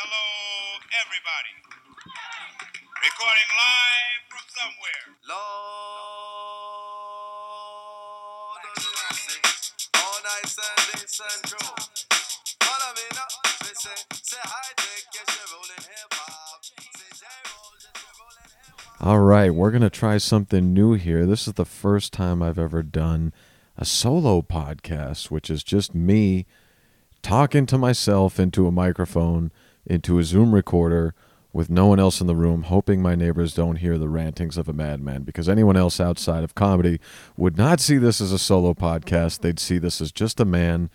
Hello, everybody. Recording live from somewhere. Lord of mercy, all night Sunday Central. Follow me now, they say, say hi, take yes, you're hip hop. Say J-roll, just you're rolling hip hop. All right, we're going to try something new here. This is the first time I've ever done a solo podcast, which is just me talking to myself into a microphone, into a Zoom recorder with no one else in the room, hoping my neighbors don't hear the rantings of a madman because anyone else outside of comedy would not see this as a solo podcast. They'd see this as just a man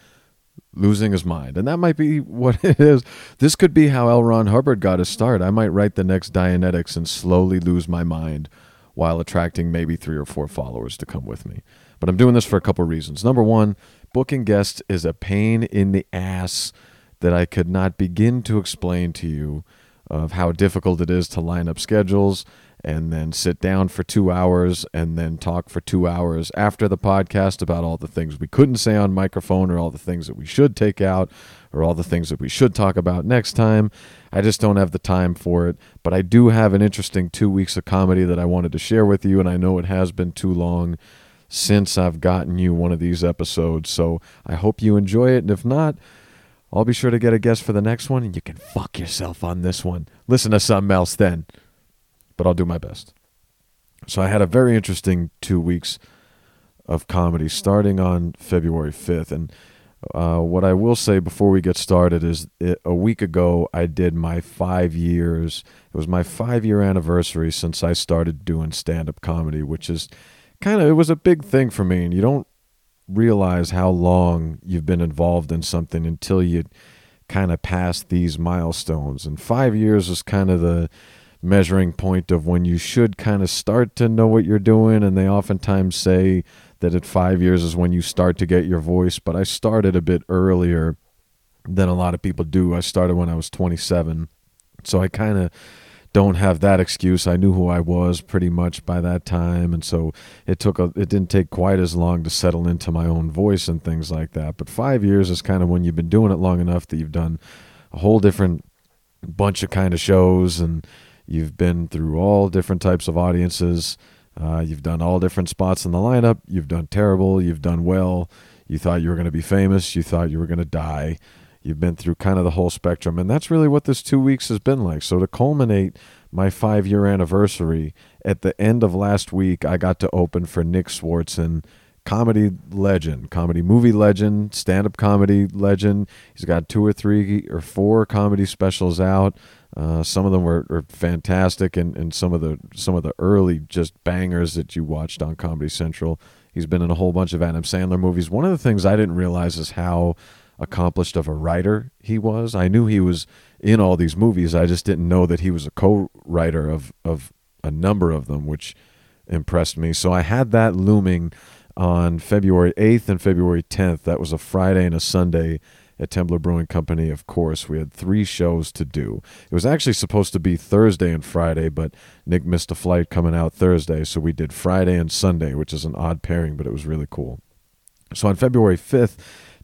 losing his mind. And that might be what it is. This could be how L. Ron Hubbard got his start. I might write the next Dianetics and slowly lose my mind while attracting maybe three or four followers to come with me. But I'm doing this for a couple reasons. Number one, booking guests is a pain in the ass that I could not begin to explain to you of how difficult it is to line up schedules and then sit down for two hours and then talk for two hours after the podcast about all the things we couldn't say on microphone or all the things that we should take out or all the things that we should talk about next time. I just don't have the time for it. But I do have an interesting two weeks of comedy that I wanted to share with you, and I know it has been too long since I've gotten you one of these episodes. So I hope you enjoy it. And if not, I'll be sure to get a guest for the next one, and you can fuck yourself on this one. Listen to something else then but I'll do my best. So I had a very interesting two weeks of comedy starting on February 5th. And uh, what I will say before we get started is it, a week ago, I did my five years. It was my five year anniversary since I started doing stand up comedy, which is kind of, it was a big thing for me. And you don't realize how long you've been involved in something until you kind of pass these milestones. And five years is kind of the, measuring point of when you should kind of start to know what you're doing. And they oftentimes say that at five years is when you start to get your voice. But I started a bit earlier than a lot of people do. I started when I was 27. So I kind of don't have that excuse. I knew who I was pretty much by that time, and so it took a, it didn't take quite as long to settle into my own voice and things like that. But five years is kind of when you've been doing it long enough that you've done a whole different bunch of kind of shows and You've been through all different types of audiences. Uh, you've done all different spots in the lineup. You've done terrible. You've done well. You thought you were going to be famous. You thought you were going to die. You've been through kind of the whole spectrum. And that's really what this two weeks has been like. So, to culminate my five year anniversary, at the end of last week, I got to open for Nick Swardson comedy legend, comedy movie legend, stand up comedy legend. He's got two or three or four comedy specials out. Uh, some of them were, were fantastic, and, and some of the some of the early just bangers that you watched on Comedy Central. He's been in a whole bunch of Adam Sandler movies. One of the things I didn't realize is how accomplished of a writer he was. I knew he was in all these movies. I just didn't know that he was a co-writer of of a number of them, which impressed me. So I had that looming on February 8th and February 10th. That was a Friday and a Sunday at Temblor Brewing Company, of course. We had three shows to do. It was actually supposed to be Thursday and Friday, but Nick missed a flight coming out Thursday, so we did Friday and Sunday, which is an odd pairing, but it was really cool. So on February 5th,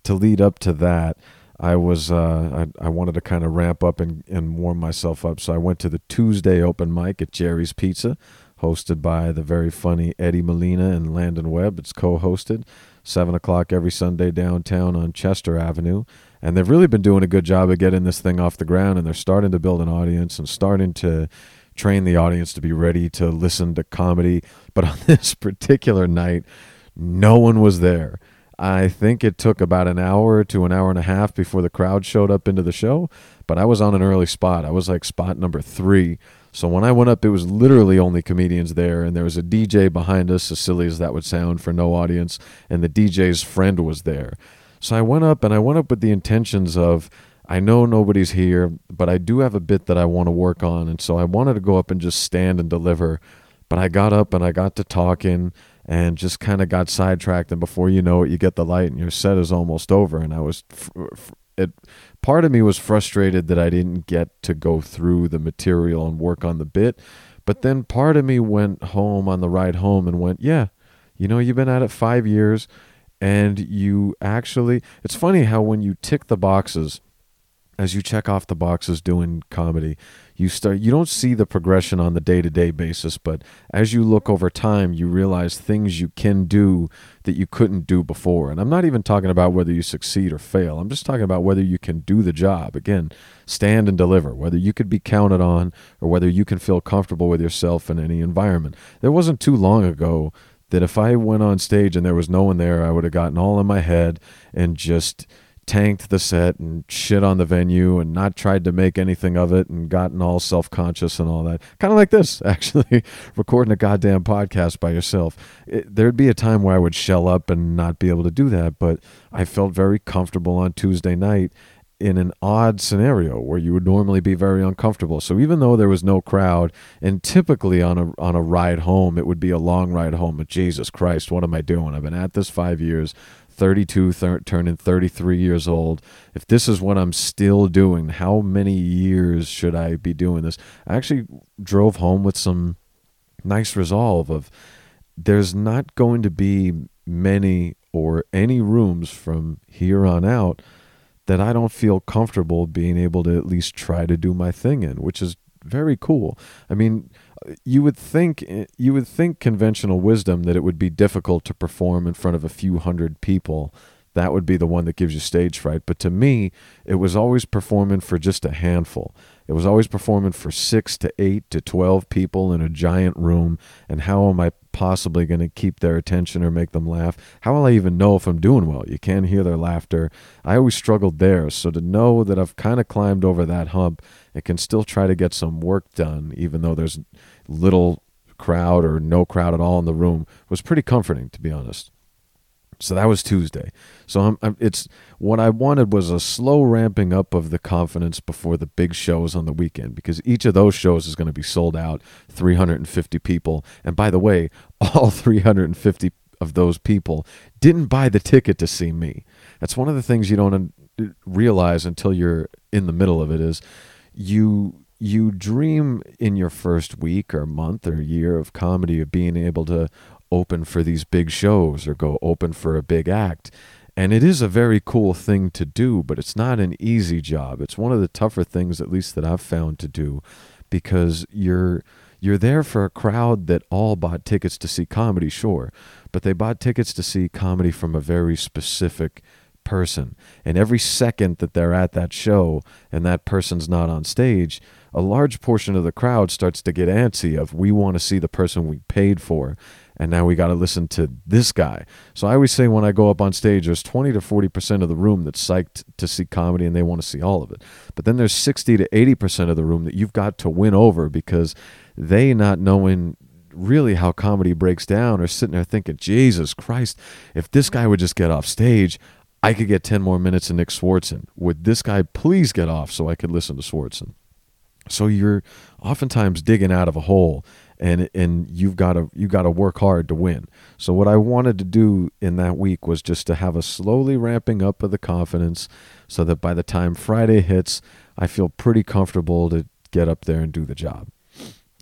to lead up to that, I was uh, I, I wanted to kind of ramp up and, and warm myself up, so I went to the Tuesday open mic at Jerry's Pizza, hosted by the very funny Eddie Molina and Landon Webb. It's co-hosted seven o'clock every Sunday downtown on Chester Avenue. And they've really been doing a good job of getting this thing off the ground, and they're starting to build an audience and starting to train the audience to be ready to listen to comedy. But on this particular night, no one was there. I think it took about an hour to an hour and a half before the crowd showed up into the show, but I was on an early spot. I was like spot number three. So when I went up, it was literally only comedians there, and there was a DJ behind us, as silly as that would sound for no audience, and the DJ's friend was there. So I went up, and I went up with the intentions of, I know nobody's here, but I do have a bit that I want to work on, and so I wanted to go up and just stand and deliver. But I got up and I got to talking and just kind of got sidetracked, and before you know it, you get the light and your set is almost over. And I was, it part of me was frustrated that I didn't get to go through the material and work on the bit. But then part of me went home on the ride home and went, yeah, you know, you've been at it five years and you actually, it's funny how when you tick the boxes, as you check off the boxes doing comedy, you start you don't see the progression on the day-to-day basis, but as you look over time, you realize things you can do that you couldn't do before. And I'm not even talking about whether you succeed or fail. I'm just talking about whether you can do the job. Again, stand and deliver, whether you could be counted on or whether you can feel comfortable with yourself in any environment. There wasn't too long ago that if I went on stage and there was no one there, I would have gotten all in my head and just tanked the set and shit on the venue and not tried to make anything of it and gotten all self conscious and all that. Kind of like this, actually, recording a goddamn podcast by yourself. It, there'd be a time where I would shell up and not be able to do that, but I felt very comfortable on Tuesday night in an odd scenario where you would normally be very uncomfortable. So even though there was no crowd, and typically on a on a ride home, it would be a long ride home. But Jesus Christ, what am I doing? I've been at this five years. 32, thir- turning 33 years old. If this is what I'm still doing, how many years should I be doing this? I actually drove home with some nice resolve of there's not going to be many or any rooms from here on out that I don't feel comfortable being able to at least try to do my thing in, which is very cool. I mean, you would think you would think conventional wisdom that it would be difficult to perform in front of a few hundred people. That would be the one that gives you stage fright. But to me it was always performing for just a handful. It was always performing for 6 to 8 to 12 people in a giant room. And how am i possibly going to keep their attention or make them laugh? How will i even know if i'm doing well? You can't hear their laughter. I always struggled there. So to know that i've kind of climbed over that hump and can still try to get some work done even though there's little crowd or no crowd at all in the room was pretty comforting, to be honest. So that was Tuesday. So I'm, I'm, it's what I wanted was a slow ramping up of the confidence before the big shows on the weekend because each of those shows is going to be sold out, 350 people. And by the way, all 350 of those people didn't buy the ticket to see me. That's one of the things you don't realize until you're in the middle of it is you you dream in your first week or month or year of comedy of being able to open for these big shows or go open for a big act. And it is a very cool thing to do, but it's not an easy job. It's one of the tougher things, at least that I've found to do, because you're you're there for a crowd that all bought tickets to see comedy, sure, but they bought tickets to see comedy from a very specific person. And every second that they're at that show and that person's not on stage, a large portion of the crowd starts to get antsy of we want to see the person we paid for and now we got to listen to this guy. So I always say when I go up on stage, there's 20 to 40% of the room that's psyched to see comedy and they want to see all of it. But then there's 60 to 80% of the room that you've got to win over because they not knowing really how comedy breaks down are sitting there thinking, Jesus Christ, if this guy would just get off stage, I could get 10 more minutes of Nick Swardson. Would this guy please get off so I could listen to Swardson? So you're oftentimes digging out of a hole and and you've got to you got to work hard to win. So what I wanted to do in that week was just to have a slowly ramping up of the confidence so that by the time Friday hits, I feel pretty comfortable to get up there and do the job.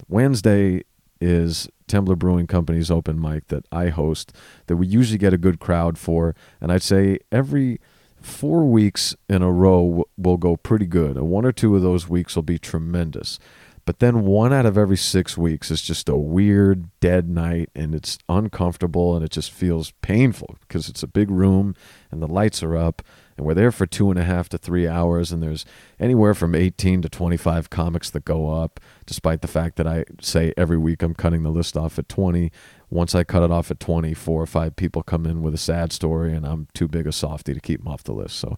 Wednesday is Temblor Brewing Company's open mic that I host that we usually get a good crowd for and I'd say every four weeks in a row will go pretty good. One or two of those weeks will be tremendous. But then one out of every six weeks is just a weird dead night and it's uncomfortable and it just feels painful because it's a big room and the lights are up and we're there for two and a half to three hours and there's anywhere from 18 to 25 comics that go up despite the fact that i say every week i'm cutting the list off at 20 once i cut it off at 20 four or five people come in with a sad story and i'm too big a softy to keep them off the list. So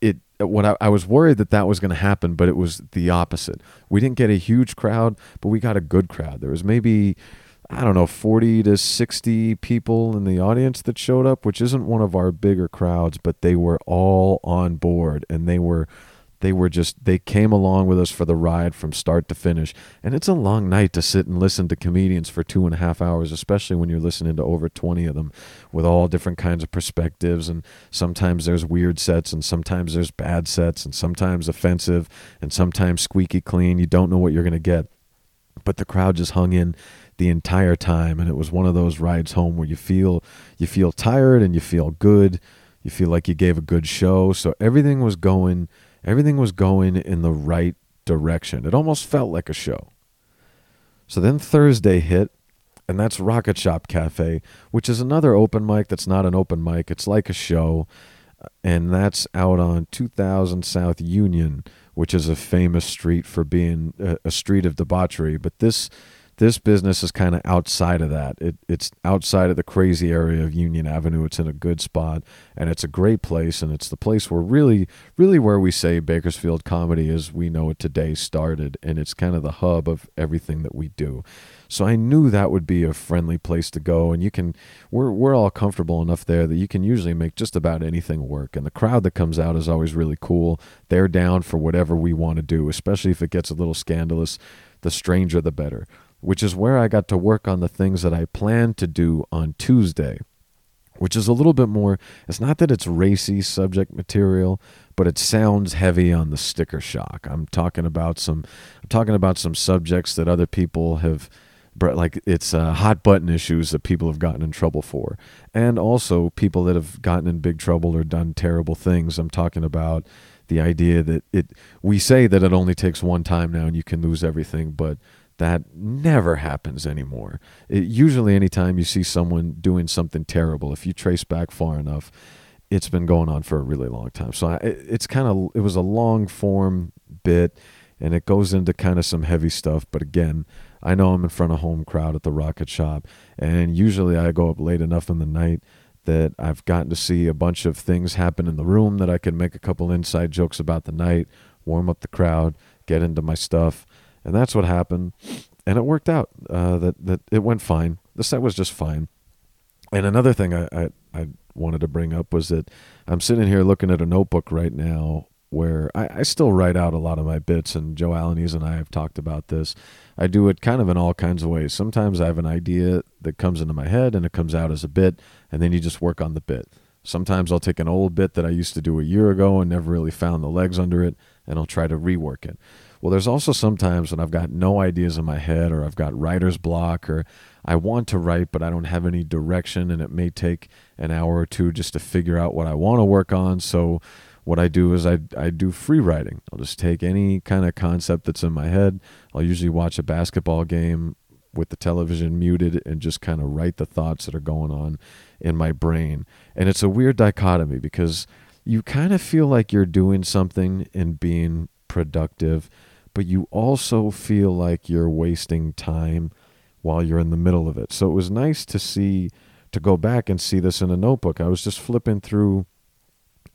it what I, I was worried that that was going to happen but it was the opposite. We didn't get a huge crowd but we got a good crowd. There was maybe I don't know, 40 to 60 people in the audience that showed up, which isn't one of our bigger crowds, but they were all on board and they were they were just they came along with us for the ride from start to finish. And it's a long night to sit and listen to comedians for two and a half hours especially when you're listening to over 20 of them with all different kinds of perspectives. And sometimes there's weird sets and sometimes there's bad sets and sometimes offensive and sometimes squeaky clean. You don't know what you're going to get. But the crowd just hung in the entire time and it was one of those rides home where you feel you feel tired and you feel good. You feel like you gave a good show. So everything was going Everything was going in the right direction. It almost felt like a show. So then Thursday hit, and that's Rocket Shop Cafe, which is another open mic that's not an open mic. It's like a show, and that's out on 2000 South Union, which is a famous street for being a, a street of debauchery. But this this business is kind of outside of that. It, it's outside of the crazy area of Union Avenue. It's in a good spot, and it's a great place, and it's the place where really, really where we say Bakersfield comedy as we know it today started, and it's kind of the hub of everything that we do. So I knew that would be a friendly place to go, and you can we're we're all comfortable enough there that you can usually make just about anything work. And the crowd that comes out is always really cool. They're down for whatever we want to do, especially if it gets a little scandalous. The stranger, the better which is where I got to work on the things that I planned to do on Tuesday, which is a little bit more. It's not that it's racy subject material, but it sounds heavy on the sticker shock. I'm talking about some. I'm talking about some subjects that other people have. Like it's uh, hot button issues that people have gotten in trouble for, and also people that have gotten in big trouble or done terrible things. I'm talking about the idea that it. We say that it only takes one time now and you can lose everything, but that never happens anymore. It, usually, anytime you see someone doing something terrible, if you trace back far enough, it's been going on for a really long time. So I, it, it's kind of it was a long form bit, and it goes into kind of some heavy stuff. But again, I know I'm in front of home crowd at the Rocket Shop, and usually I go up late enough in the night that I've gotten to see a bunch of things happen in the room that I can make a couple inside jokes about the night, warm up the crowd, get into my stuff and that's what happened. And it worked out. Uh, that that it went fine. The set was just fine. And another thing I, I, I wanted to bring up was that I'm sitting here looking at a notebook right now where I, I, still write out a lot of my bits, and Joe Alaniz and I have talked about this. I do it kind of in all kinds of ways. Sometimes I have an idea that comes into my head and it comes out as a bit, and then you just work on the bit. Sometimes I'll take an old bit that I used to do a year ago and never really found the legs under it, and I'll try to rework it. Well, there's also sometimes when I've got no ideas in my head or I've got writer's block or I want to write but I don't have any direction and it may take an hour or two just to figure out what I want to work on. So what I do is I, I do free writing. I'll just take any kind of concept that's in my head. I'll usually watch a basketball game with the television muted and just kind of write the thoughts that are going on in my brain. And it's a weird dichotomy because you kind of feel like you're doing something and being productive but you also feel like you're wasting time while you're in the middle of it. So it was nice to see, to go back and see this in a notebook. I was just flipping through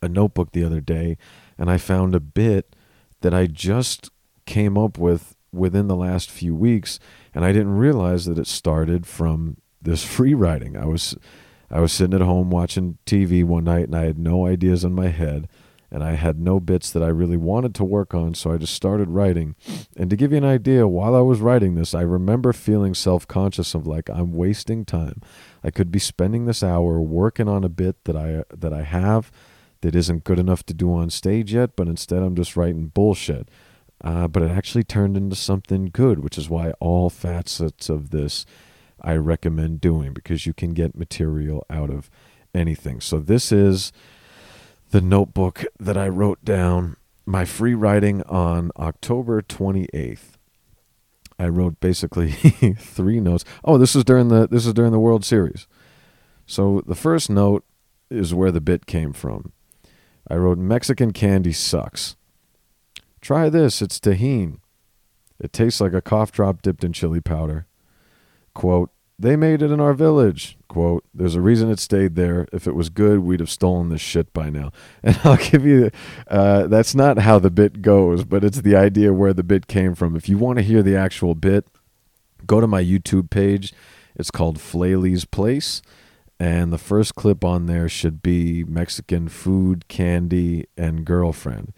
a notebook the other day and I found a bit that I just came up with within the last few weeks and I didn't realize that it started from this free writing. I was I was sitting at home watching TV one night and I had no ideas in my head and I had no bits that I really wanted to work on, so I just started writing. And to give you an idea, while I was writing this, I remember feeling self conscious of like I'm wasting time. I could be spending this hour working on a bit that I that I have that isn't good enough to do on stage yet, but instead I'm just writing bullshit. Uh, but it actually turned into something good, which is why all facets of this I recommend doing because you can get material out of anything. So this is the notebook that I wrote down my free writing on October 28th. I wrote basically three notes. Oh, this is during the this is during the World Series. So the first note is where the bit came from. I wrote Mexican candy sucks. Try this, it's Tajín. It tastes like a cough drop dipped in chili powder. Quote, they made it in our village. Quote, there's a reason it stayed there. If it was good, we'd have stolen this shit by now. And I'll give you, uh, that's not how the bit goes, but it's the idea where the bit came from. If you want to hear the actual bit, go to my YouTube page. It's called Flaley's Place. And the first clip on there should be Mexican food, candy, and girlfriend.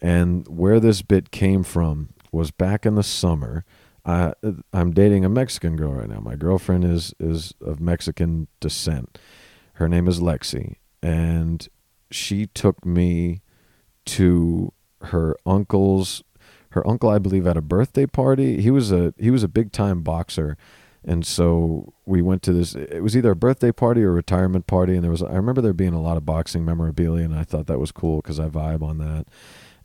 And where this bit came from was back in the summer I I'm dating a Mexican girl right now. My girlfriend is is of Mexican descent. Her name is Lexi, and she took me to her uncle's. Her uncle, I believe, at a birthday party. He was a he was a big time boxer, and so we went to this. It was either a birthday party or a retirement party, and there was. I remember there being a lot of boxing memorabilia, and I thought that was cool because I vibe on that.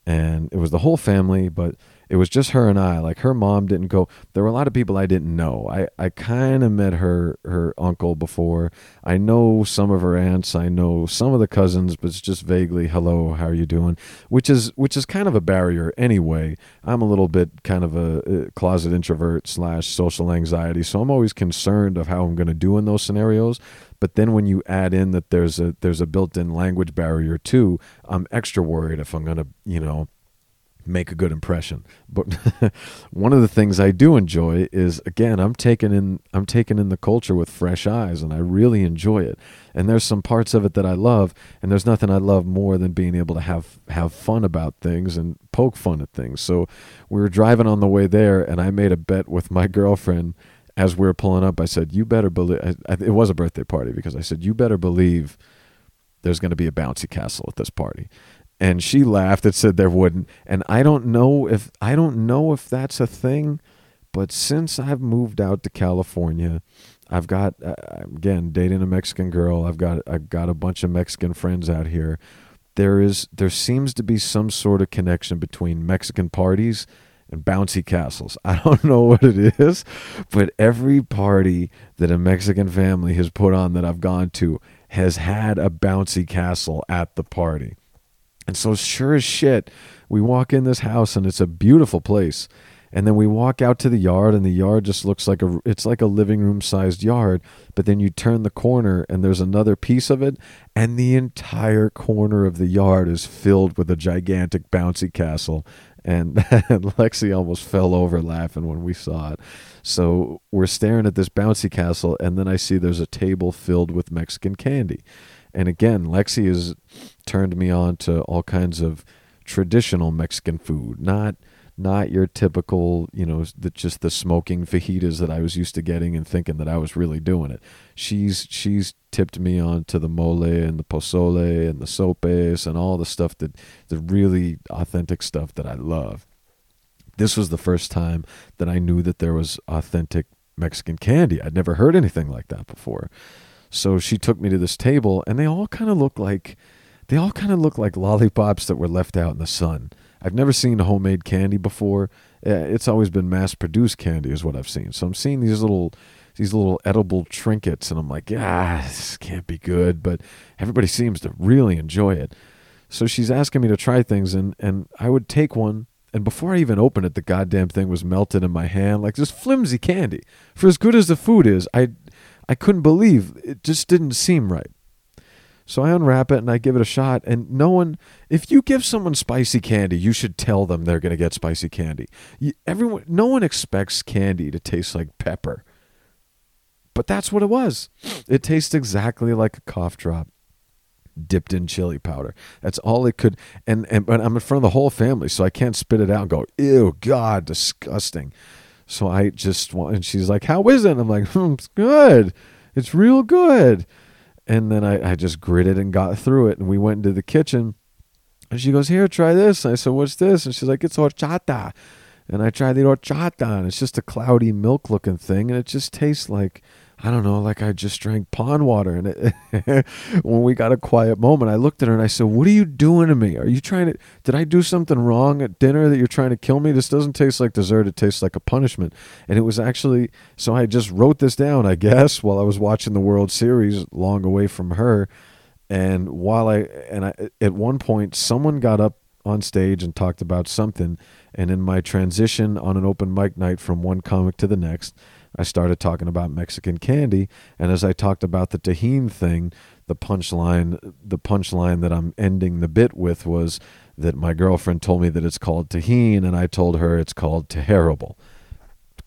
and it was the whole family, but it was just her and I. Like her mom didn't go. There were a lot of people I didn't know. I, I kind of met her her uncle before. I know some of her aunts. I know some of the cousins, but it's just vaguely hello, how are you doing? Which is which is kind of a barrier anyway. I'm a little bit kind of a, a closet introvert slash social anxiety, so I'm always concerned of how I'm going to do in those scenarios. But then when you add in that there's a there's a built-in language barrier too, I'm extra worried if I'm going to you know make a good impression. But one of the things I do enjoy is again, I'm taking in I'm taking in the culture with fresh eyes and I really enjoy it. And there's some parts of it that I love and there's nothing I love more than being able to have have fun about things and poke fun at things. So we were driving on the way there and I made a bet with my girlfriend as we were pulling up. I said, "You better believe it was a birthday party because I said, "You better believe there's going to be a bouncy castle at this party." And she laughed and said there wouldn't and i don't know if i don't know if that's a thing but since i've moved out to california i've got uh, again dating a mexican girl i've got i've got a bunch of mexican friends out here there is there seems to be some sort of connection between mexican parties and bouncy castles. I don't know what it is, but every party that a Mexican family has put on that I've gone to has had a bouncy castle at the party. And so, sure as shit, we walk in this house and it's a beautiful place. And then we walk out to the yard, and the yard just looks like a it's like a living room sized yard. But then you turn the corner, and there's another piece of it, and the entire corner of the yard is filled with a gigantic bouncy castle. And, and Lexi almost fell over laughing when we saw it. So we're staring at this bouncy castle, and then I see there's a table filled with Mexican candy. And again, Lexi has turned me on to all kinds of traditional Mexican food, not not your typical, you know, the, just the smoking fajitas that I was used to getting and thinking that I was really doing it. She's she's tipped me on to the mole and the pozole and the sopes and all the stuff that the really authentic stuff that I love. This was the first time that I knew that there was authentic Mexican candy. I'd never heard anything like that before. So she took me to this table, and they all kind of look like they all kind of look like lollipops that were left out in the sun. I've never seen homemade candy before. It's always been mass-produced candy, is what I've seen. So I'm seeing these little these little edible trinkets, and I'm like, ah, this can't be good. But everybody seems to really enjoy it. So she's asking me to try things, and and I would take one, and before I even open it, the goddamn thing was melted in my hand like this flimsy candy. For as good as the food is, I I couldn't believe it just didn't seem right. So I unwrap it and I give it a shot. And no one, if you give someone spicy candy, you should tell them they're going to get spicy candy. You, everyone, no one expects candy to taste like pepper, but that's what it was. It tastes exactly like a cough drop dipped in chili powder. That's all it could. And and but I'm in front of the whole family, so I can't spit it out and go, "Ew, God, disgusting." So I just want, and she's like, How is it? And I'm like, hmm, It's good. It's real good. And then I, I just gritted and got through it. And we went into the kitchen. And she goes, Here, try this. And I said, What's this? And she's like, It's horchata. And I tried the horchata. And it's just a cloudy milk looking thing. And it just tastes like I don't know, like I just drank pond water. And it, when we got a quiet moment, I looked at her and I said, What are you doing to me? Are you trying to, did I do something wrong at dinner that you're trying to kill me? This doesn't taste like dessert. It tastes like a punishment. And it was actually, so I just wrote this down, I guess, while I was watching the World Series long away from her. And while I, and I, at one point, someone got up on stage and talked about something. And in my transition on an open mic night from one comic to the next, I started talking about Mexican candy, and as I talked about the Tajín thing, the punchline, the punchline that I'm ending the bit with was that my girlfriend told me that it's called Tajín, and I told her it's called Terrible.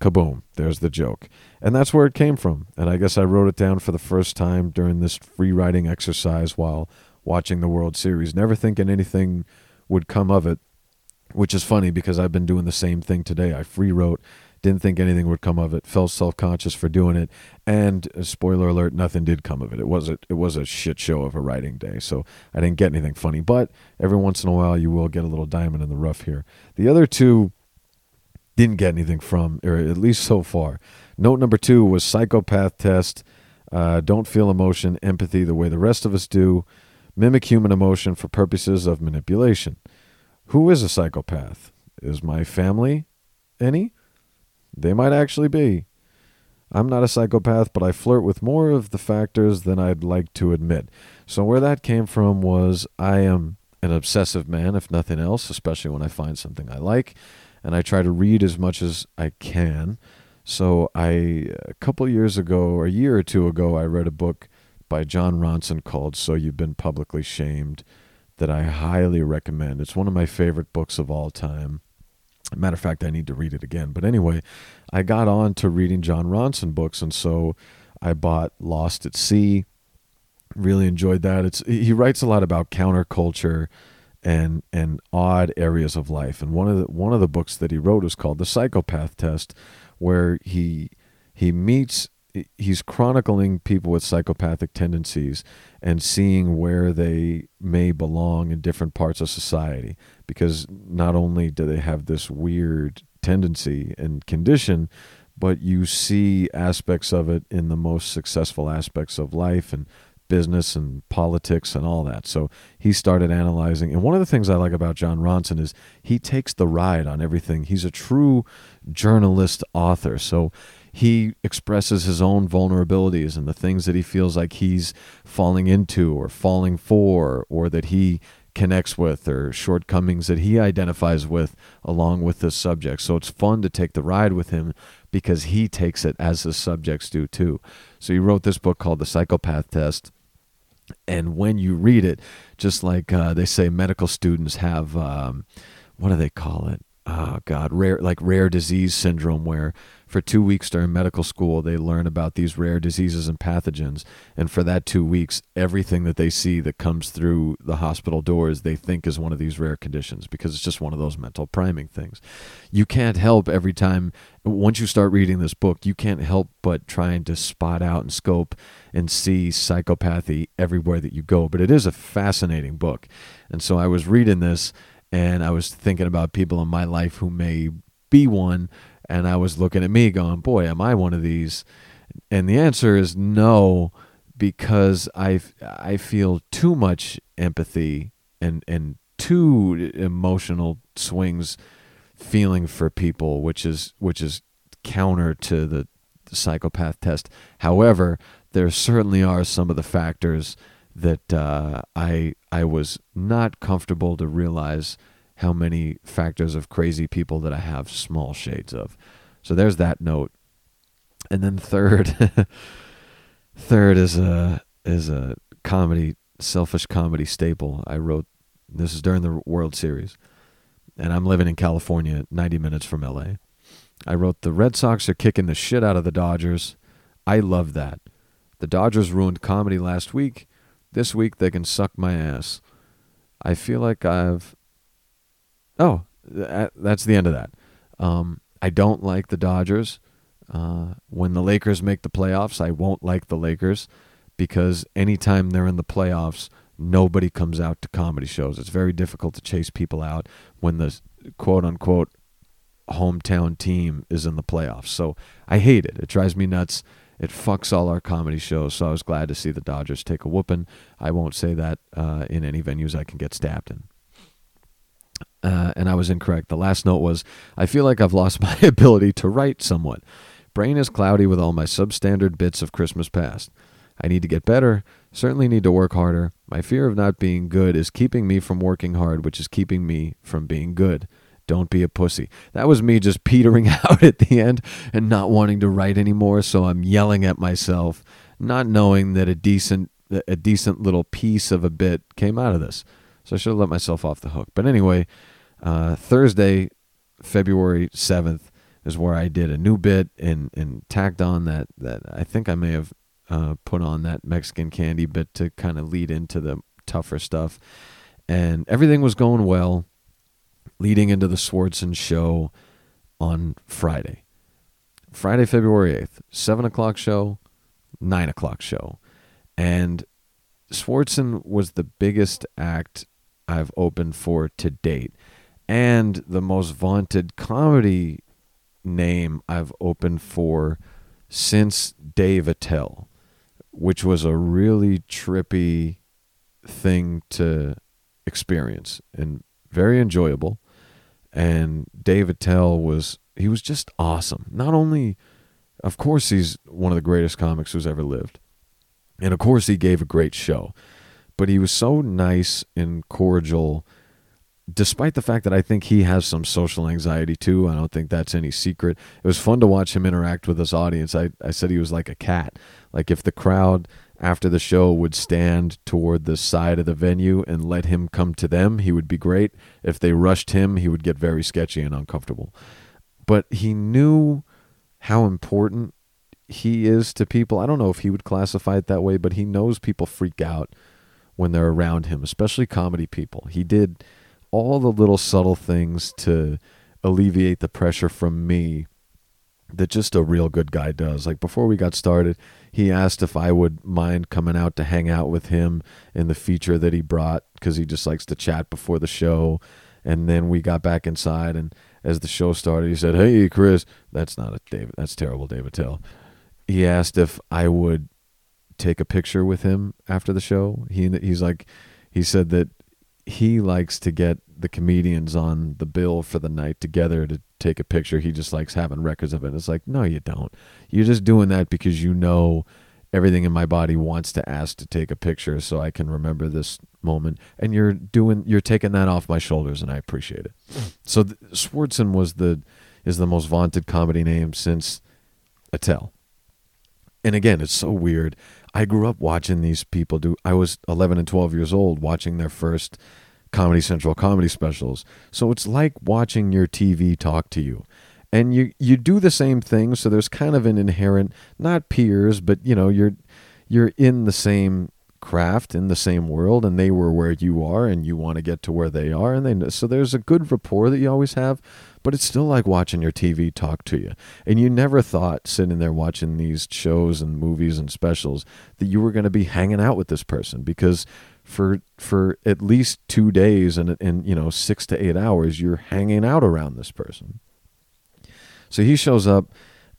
Kaboom! There's the joke, and that's where it came from. And I guess I wrote it down for the first time during this free writing exercise while watching the World Series, never thinking anything would come of it. Which is funny because I've been doing the same thing today. I free wrote didn't think anything would come of it. Felt self conscious for doing it, and uh, spoiler alert, nothing did come of it. It was a it was a shit show of a writing day. So I didn't get anything funny. But every once in a while, you will get a little diamond in the rough here. The other two didn't get anything from, or at least so far. Note number two was psychopath test. Uh, don't feel emotion, empathy the way the rest of us do. Mimic human emotion for purposes of manipulation. who is a psychopath? Is my family any? They might actually be. I'm not a psychopath, but I flirt with more of the factors than I'd like to admit. So, where that came from was I am an obsessive man, if nothing else, especially when I find something I like, and I try to read as much as I can. So, I, a couple years ago, or a year or two ago, I read a book by Jon Ronson called So You've Been Publicly Shamed that I highly recommend. It's one of my favorite books of all time. Matter of fact, I need to read it again. But anyway, I got on to reading Jon Ronson books, and so I bought Lost at Sea. Really enjoyed that. It's he writes a lot about counterculture and and odd areas of life. And one of the one of the books that he wrote is called The Psychopath Test, where he he meets he's chronicling people with psychopathic tendencies and seeing where they may belong in different parts of society because not only do they have this weird tendency and condition but you see aspects of it in the most successful aspects of life and business and politics and all that. So he started analyzing. And one of the things I like about Jon Ronson is he takes the ride on everything. He's a true journalist author. So he expresses his own vulnerabilities and the things that he feels like he's falling into or falling for or that he connects with or shortcomings that he identifies with along with the subject. So it's fun to take the ride with him because he takes it as the subjects do too. So he wrote this book called The Psychopath Test. And when you read it, just like uh, they say, medical students have, um, what do they call it? Oh God, rare like rare disease syndrome, where for two weeks during medical school, they learn about these rare diseases and pathogens. And for that two weeks, everything that they see that comes through the hospital doors, they think is one of these rare conditions because it's just one of those mental priming things. You can't help every time, once you start reading this book, you can't help but trying to spot out and scope and see psychopathy everywhere that you go. But it is a fascinating book. And so I was reading this and I was thinking about people in my life who may be one and I was looking at me going, boy, am I one of these? And the answer is no, because I, I feel too much empathy and, and too emotional swings feeling for people, which is, which is counter to the, the psychopath test. However, there certainly are some of the factors that uh, I I was not comfortable to realize how many factors of crazy people that I have small shades of. So there's that note. And then third third is a is a comedy selfish comedy staple. I wrote this is during the World Series. And I'm living in California, 90 minutes from LA. I wrote the Red Sox are kicking the shit out of the Dodgers. I love that. The Dodgers ruined comedy last week. This week they can suck my ass. I feel like I've Oh, that's the end of that. Um, I don't like the Dodgers. Uh, when the Lakers make the playoffs, I won't like the Lakers because anytime they're in the playoffs, nobody comes out to comedy shows. It's very difficult to chase people out when the quote unquote hometown team is in the playoffs. So I hate it. It drives me nuts. It fucks all our comedy shows. So I was glad to see the Dodgers take a whooping. I won't say that uh, in any venues I can get stabbed in uh, and I was incorrect. The last note was I feel like I've lost my ability to write somewhat. Brain is cloudy with all my substandard bits of Christmas past. I need to get better, certainly need to work harder. My fear of not being good is keeping me from working hard, which is keeping me from being good. Don't be a pussy. That was me just petering out at the end and not wanting to write anymore, so I'm yelling at myself, not knowing that a decent a decent little piece of a bit came out of this. So I should have let myself off the hook. But anyway, uh, Thursday, February 7th, is where I did a new bit and, and tacked on that, that I think I may have uh, put on that Mexican candy bit to kind of lead into the tougher stuff. And everything was going well leading into the Swardson show on Friday. Friday, February 8th, 7 o'clock show, 9 o'clock show. And Swardson was the biggest act I've opened for to date and the most vaunted comedy name I've opened for since Dave Attell, which was a really trippy thing to experience and very enjoyable. And Dave Attell was he was just awesome. Not only, of course, he's one of the greatest comics who's ever lived, and of course, he gave a great show. But he was so nice and cordial, despite the fact that I think he has some social anxiety too. I don't think that's any secret. It was fun to watch him interact with his audience. I, I said he was like a cat. Like if the crowd after the show would stand toward the side of the venue and let him come to them, he would be great. If they rushed him, he would get very sketchy and uncomfortable. But he knew how important he is to people. I don't know if he would classify it that way, but he knows people freak out when they're around him, especially comedy people. He did all the little subtle things to alleviate the pressure from me that just a real good guy does. Like before we got started, he asked if I would mind coming out to hang out with him in the feature that he brought because he just likes to chat before the show. And then we got back inside, and as the show started, he said, "Hey, Chris, that's not a David. That's terrible, David Tell." He asked if I would take a picture with him after the show. He he's like, he said that he likes to get the comedians on the bill for the night together to take a picture. He just likes having records of it. It's like, no, you don't. You're just doing that because you know everything in my body wants to ask to take a picture so I can remember this moment. And you're doing, you're taking that off my shoulders, and I appreciate it. So th- Swardson was the is the most vaunted comedy name since Attell. And again, it's so weird. I grew up watching these people do. I was 11 and 12 years old watching their first Comedy Central comedy specials. So it's like watching your TV talk to you. And you you do the same thing, so there's kind of an inherent not peers, but you know, you're you're in the same craft in the same world and they were where you are and you want to get to where they are and they so there's a good rapport that you always have but it's still like watching your TV talk to you and you never thought sitting there watching these shows and movies and specials that you were going to be hanging out with this person because for for at least 2 days and and you know 6 to 8 hours you're hanging out around this person so he shows up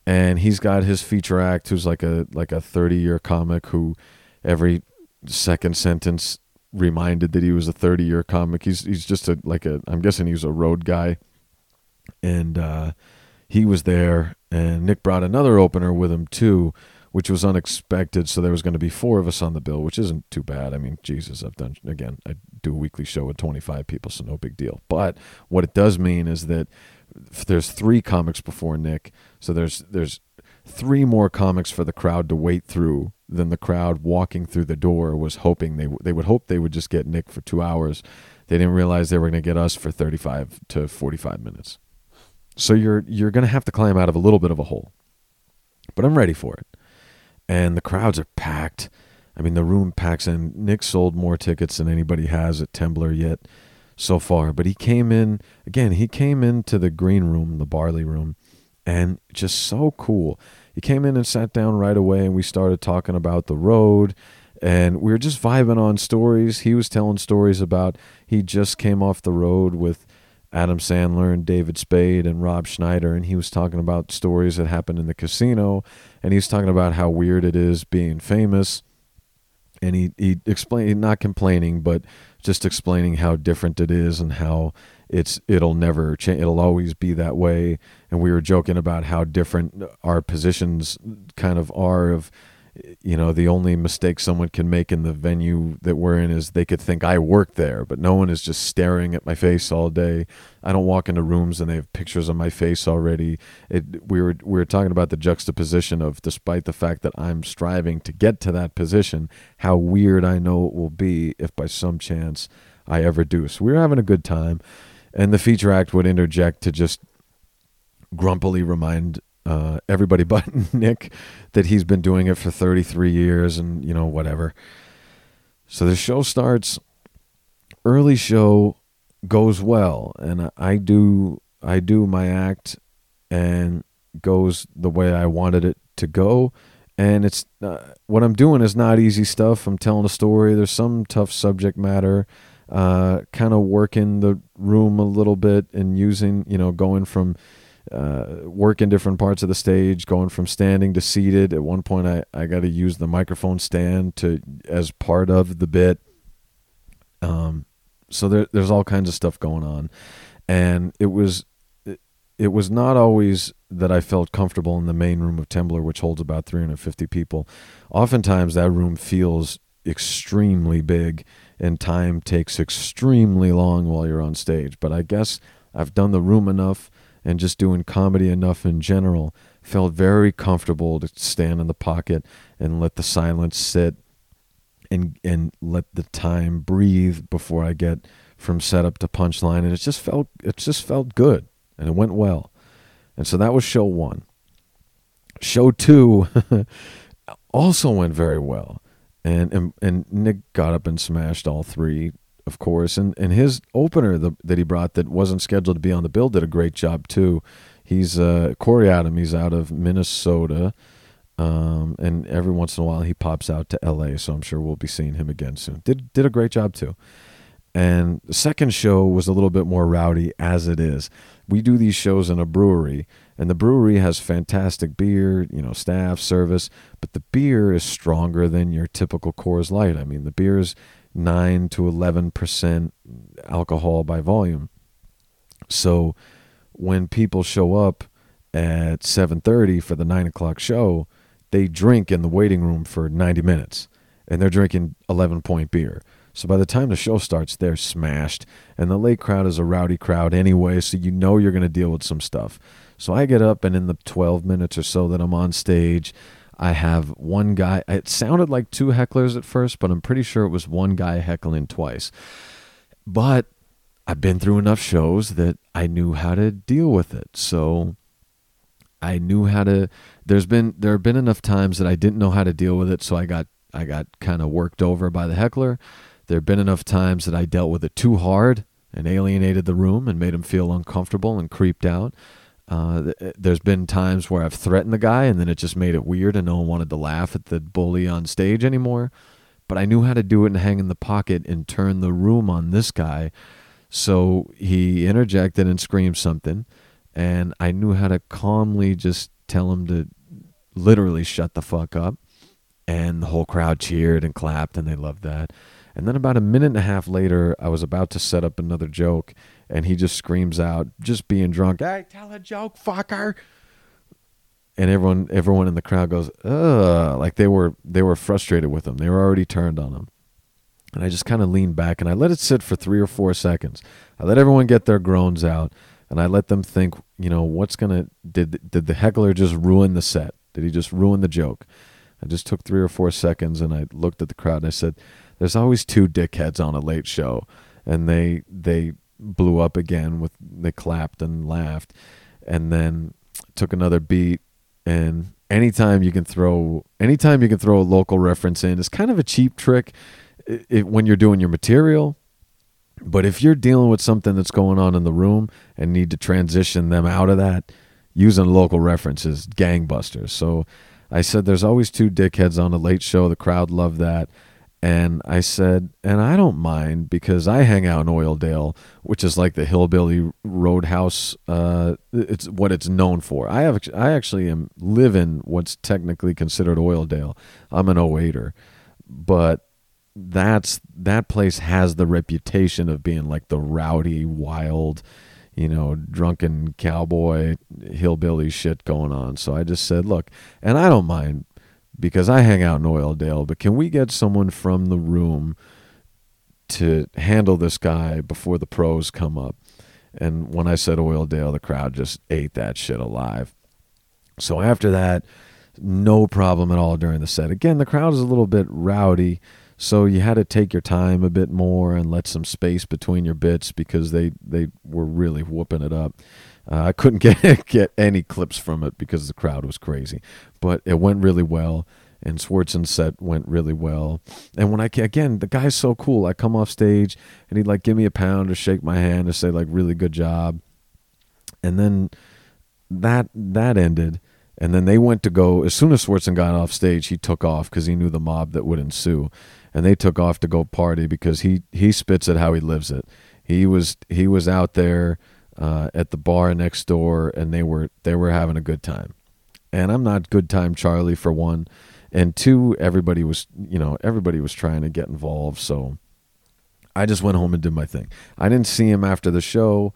and he's got his feature act who's like a like a 30 year comic who every second sentence reminded that he was a 30 year comic. He's he's just a like a I'm guessing he's a road guy. And uh, he was there and Nick brought another opener with him too, which was unexpected. So there was going to be four of us on the bill, which isn't too bad. I mean, Jesus, I've done again, I do a weekly show with 25 people, so no big deal. But what it does mean is that there's three comics before Nick. So there's there's three more comics for the crowd to wait through than the crowd walking through the door was hoping they they would hope they would just get Nick for 2 hours. They didn't realize they were going to get us for 35 to 45 minutes. So you're you're going to have to climb out of a little bit of a hole. But I'm ready for it. And the crowds are packed. I mean, the room packs in. Nick sold more tickets than anybody has at Temblor yet so far. But he came in, again, he came into the green room, the barley room, and just so cool. He came in and sat down right away, and we started talking about the road. And we were just vibing on stories. He was telling stories about he just came off the road with Adam Sandler and David Spade and Rob Schneider, and he was talking about stories that happened in the casino, and he's talking about how weird it is being famous. And he he explained, not complaining, but just explaining how different it is and how it's it'll never change it'll always be that way and we were joking about how different our positions kind of are of you know the only mistake someone can make in the venue that we're in is they could think I work there but no one is just staring at my face all day. I don't walk into rooms and they have pictures of my face already. It we were we were talking about the juxtaposition of despite the fact that I'm striving to get to that position how weird I know it will be if by some chance I ever do. So we were having a good time. And the feature act would interject to just grumpily remind uh, everybody but Nick that he's been doing it for 33 years and you know whatever. So the show starts. Early show goes well, and I do I do my act, and goes the way I wanted it to go. And it's uh, what I'm doing is not easy stuff. I'm telling a story. There's some tough subject matter uh, kind of working the room a little bit and using, you know, going from uh, working different parts of the stage, going from standing to seated. At one point, I, I got to use the microphone stand to as part of the bit. Um, so there, there's all kinds of stuff going on, and it was it, it was not always that I felt comfortable in the main room of Temblor, which holds about 350 people. Oftentimes, that room feels extremely big, and time takes extremely long while you're on stage. But I guess I've done the room enough and just doing comedy enough in general felt very comfortable to stand in the pocket and let the silence sit and and let the time breathe before I get from setup to punchline and it just felt it just felt good and it went well. And so that was show 1. Show 2 also went very well. And, and and Nick got up and smashed all three of course. And and his opener the, that he brought that wasn't scheduled to be on the bill did a great job too. He's uh, Corey Adam. He's out of Minnesota, um, and every once in a while he pops out to L.A. So I'm sure we'll be seeing him again soon. Did did a great job too. And the second show was a little bit more rowdy as it is. We do these shows in a brewery, and the brewery has fantastic beer, you know, staff, service, but the beer is stronger than your typical Coors Light. I mean, the beer is 9 to 11% alcohol by volume. So when people show up at 7.30 for the 9 o'clock show, they drink in the waiting room for 90 minutes, and they're drinking 11-point beer. So by the time the show starts, they're smashed. And the late crowd is a rowdy crowd anyway, so you know you're going to deal with some stuff. So I get up, and in the 12 minutes or so that I'm on stage, I have one guy. It sounded like two hecklers at first, but I'm pretty sure it was one guy heckling twice. But I've been through enough shows that I knew how to deal with it. So I knew how to there's been there have been enough times that I didn't know how to deal with it, so I got I got kind of worked over by the heckler. There have been enough times that I dealt with it too hard and alienated the room and made him feel uncomfortable and creeped out. Uh, there's been times where I've threatened the guy and then it just made it weird and no one wanted to laugh at the bully on stage anymore. But I knew how to do it and hang in the pocket and turn the room on this guy. So he interjected and screamed something, and I knew how to calmly just tell him to literally shut the fuck up. And the whole crowd cheered and clapped, and they loved that. And then about a minute and a half later, I was about to set up another joke, and he just screams out, just being drunk, "Hey, tell a joke, fucker!" And everyone, everyone in the crowd goes, "Ugh!" Like they were, they were frustrated with him. They were already turned on him. And I just kind of leaned back and I let it sit for three or four seconds. I let everyone get their groans out, and I let them think, you know, what's gonna did did the heckler just ruin the set? Did he just ruin the joke? I just took three or four seconds and I looked at the crowd and I said, "There's always two dickheads on a late show," and they they blew up again with they clapped and laughed, and then took another beat. And anytime you can throw anytime you can throw a local reference in is kind of a cheap trick it, when you're doing your material. But if you're dealing with something that's going on in the room and need to transition them out of that using local references gangbusters. So i said there's always two dickheads on a late show. The crowd loved that and I said, and I don't mind because I hang out in Oildale, which is like the hillbilly roadhouse. Uh, it's what it's known for. I have, I actually am live in what's technically considered Oildale. I'm an 08er, but that's that place has the reputation of being like the rowdy, wild, you know, drunken cowboy hillbilly shit going on. So I just said, look, and I don't mind because I hang out in Oildale, but can we get someone from the room to handle this guy before the pros come up? And when I said Oildale, the crowd just ate that shit alive. So after that, no problem at all during the set. Again, the crowd is a little bit rowdy, so you had to take your time a bit more and let some space between your bits because they they were really whooping it up. Uh, I couldn't get get any clips from it because the crowd was crazy, but it went really well. And Swardson's set went really well. And when I again, the guy's so cool. I come off stage and he'd like give me a pound or shake my hand or say like really good job. And then that that ended. And then they went to go as soon as Swardson got off stage, he took off because he knew the mob that would ensue. And they took off to go party because he he spits it how he lives it. He was he was out there uh, at the bar next door, and they were they were having a good time. And I'm not good time Charlie for one, and two, everybody was you know everybody was trying to get involved. So I just went home and did my thing. I didn't see him after the show,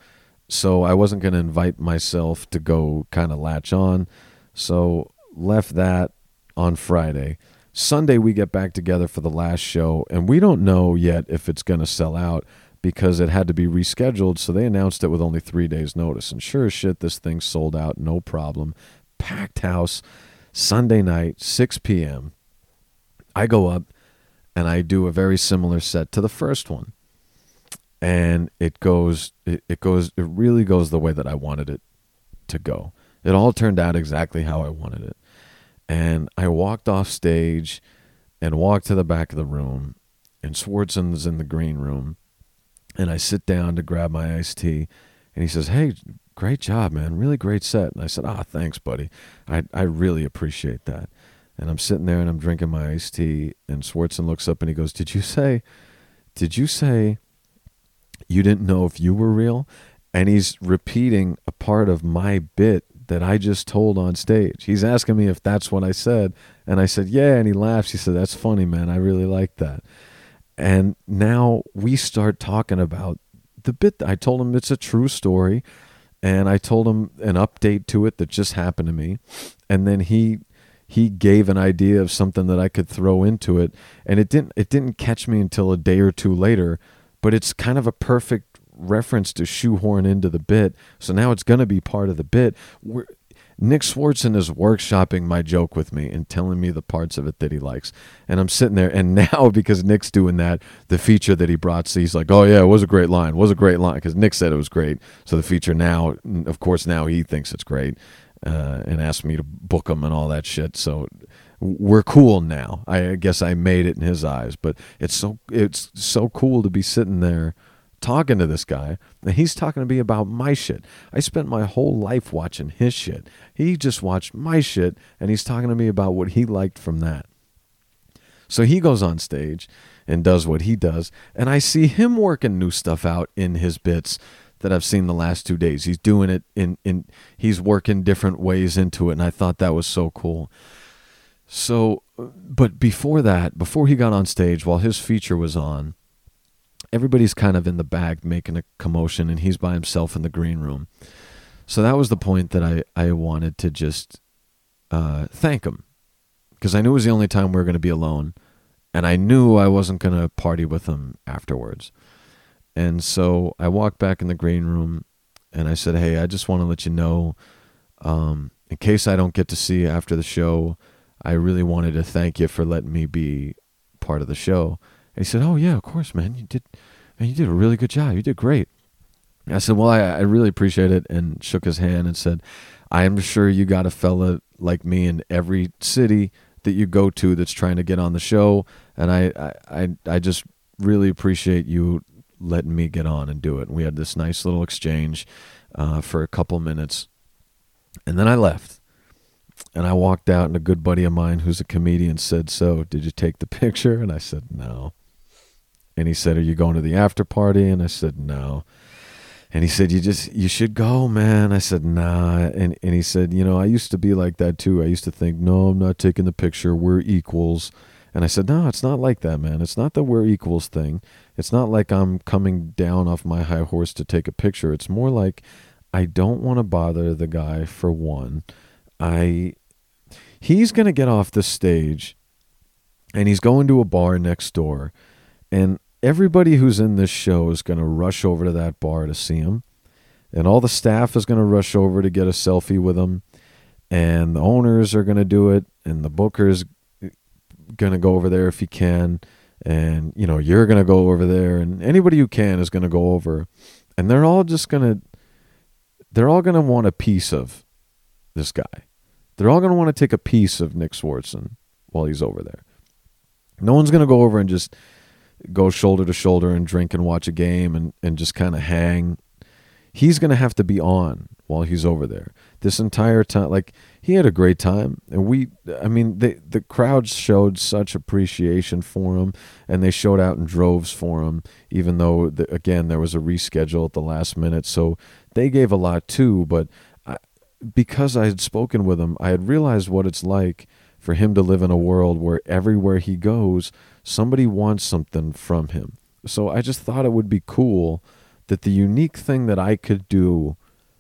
so I wasn't going to invite myself to go kind of latch on. So left that on Friday. Sunday we get back together for the last show, and we don't know yet if it's going to sell out because it had to be rescheduled. So they announced it with only three days' notice. And sure as shit, this thing sold out, no problem. Packed house, Sunday night, 6 p.m. I go up and I do a very similar set to the first one. And it goes, it, it goes, it really goes the way that I wanted it to go. It all turned out exactly how I wanted it. And I walked off stage and walked to the back of the room, and Swardson's in the green room. And I sit down to grab my iced tea, and he says, Hey, great job, man. Really great set. And I said, Ah, thanks, buddy. I, I really appreciate that. And I'm sitting there and I'm drinking my iced tea, and Swardson looks up and he goes, Did you say, did you say you didn't know if you were real? And he's repeating a part of my bit that I just told on stage. He's asking me if that's what I said. And I said, Yeah. And he laughs. He said, That's funny, man. I really like that. And now we start talking about the bit. I told him it's a true story. And I told him an update to it that just happened to me. And then he he gave an idea of something that I could throw into it. And it didn't it didn't catch me until a day or two later, but it's kind of a perfect reference to shoehorn into the bit. So now it's going to be part of the bit. We're, Nick Swardson is workshopping my joke with me and telling me the parts of it that he likes. And I'm sitting there, and now because Nick's doing that, the feature that he brought, so he's like, oh, yeah, it was a great line. It was a great line because Nick said it was great. So the feature now, of course, now he thinks it's great uh, and asked me to book him and all that shit. So we're cool now. I guess I made it in his eyes, but it's so it's so cool to be sitting there talking to this guy and he's talking to me about my shit. I spent my whole life watching his shit. He just watched my shit and he's talking to me about what he liked from that. So he goes on stage and does what he does and I see him working new stuff out in his bits that I've seen the last 2 days. He's doing it in in he's working different ways into it and I thought that was so cool. So but before that, before he got on stage while his feature was on, everybody's kind of in the back making a commotion and he's by himself in the green room. So that was the point that I, I wanted to just uh, thank him because I knew it was the only time we were going to be alone and I knew I wasn't going to party with him afterwards. And so I walked back in the green room and I said, Hey, I just want to let you know, um, in case I don't get to see you after the show, I really wanted to thank you for letting me be part of the show. And he said, "Oh yeah, of course, man. You did, man. You did a really good job. You did great." And I said, "Well, I, I really appreciate it," and shook his hand and said, "I am sure you got a fella like me in every city that you go to that's trying to get on the show, and I, I, I, just really appreciate you letting me get on and do it." And we had this nice little exchange uh, for a couple minutes, and then I left. And I walked out, and a good buddy of mine who's a comedian said, So, did you take the picture? And I said, No. And he said, Are you going to the after party? And I said, No. And he said, You just, you should go, man. I said, Nah. And, and he said, You know, I used to be like that too. I used to think, No, I'm not taking the picture. We're equals. And I said, No, it's not like that, man. It's not the we're equals thing. It's not like I'm coming down off my high horse to take a picture. It's more like I don't want to bother the guy for one. I, he's going to get off the stage and he's going to a bar next door. And everybody who's in this show is going to rush over to that bar to see him. And all the staff is going to rush over to get a selfie with him. And the owners are going to do it. And the booker's eh, going to go over there if he can. And, you know, you're going to go over there. And anybody who can is going to go over. And they're all just going to, they're all going to want a piece of this guy. They're all going to want to take a piece of Nick Swardson while he's over there. No one's going to go over and just go shoulder to shoulder and drink and watch a game and, and just kind of hang. He's going to have to be on while he's over there. This entire time, like, he had a great time. And we, I mean, the, the crowd showed such appreciation for him and they showed out in droves for him, even though, the, again, there was a reschedule at the last minute. So they gave a lot too. But I, because I had spoken with him, I had realized what it's like for him to live in a world where everywhere he goes, somebody wants something from him. So I just thought it would be cool that the unique thing that I could do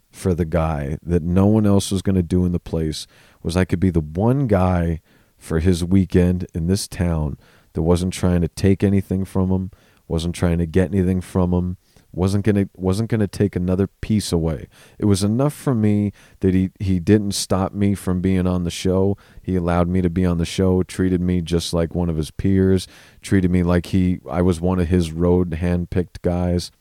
for the guy that no one else was going to do in the place was I could be the one guy for his weekend in this town that wasn't trying to take anything from him, wasn't trying to get anything from him, wasn't gonna wasn't gonna take another piece away. It was enough for me that he he didn't stop me from being on the show. He allowed me to be on the show, treated me just like one of his peers, treated me like he I was one of his road handpicked guys.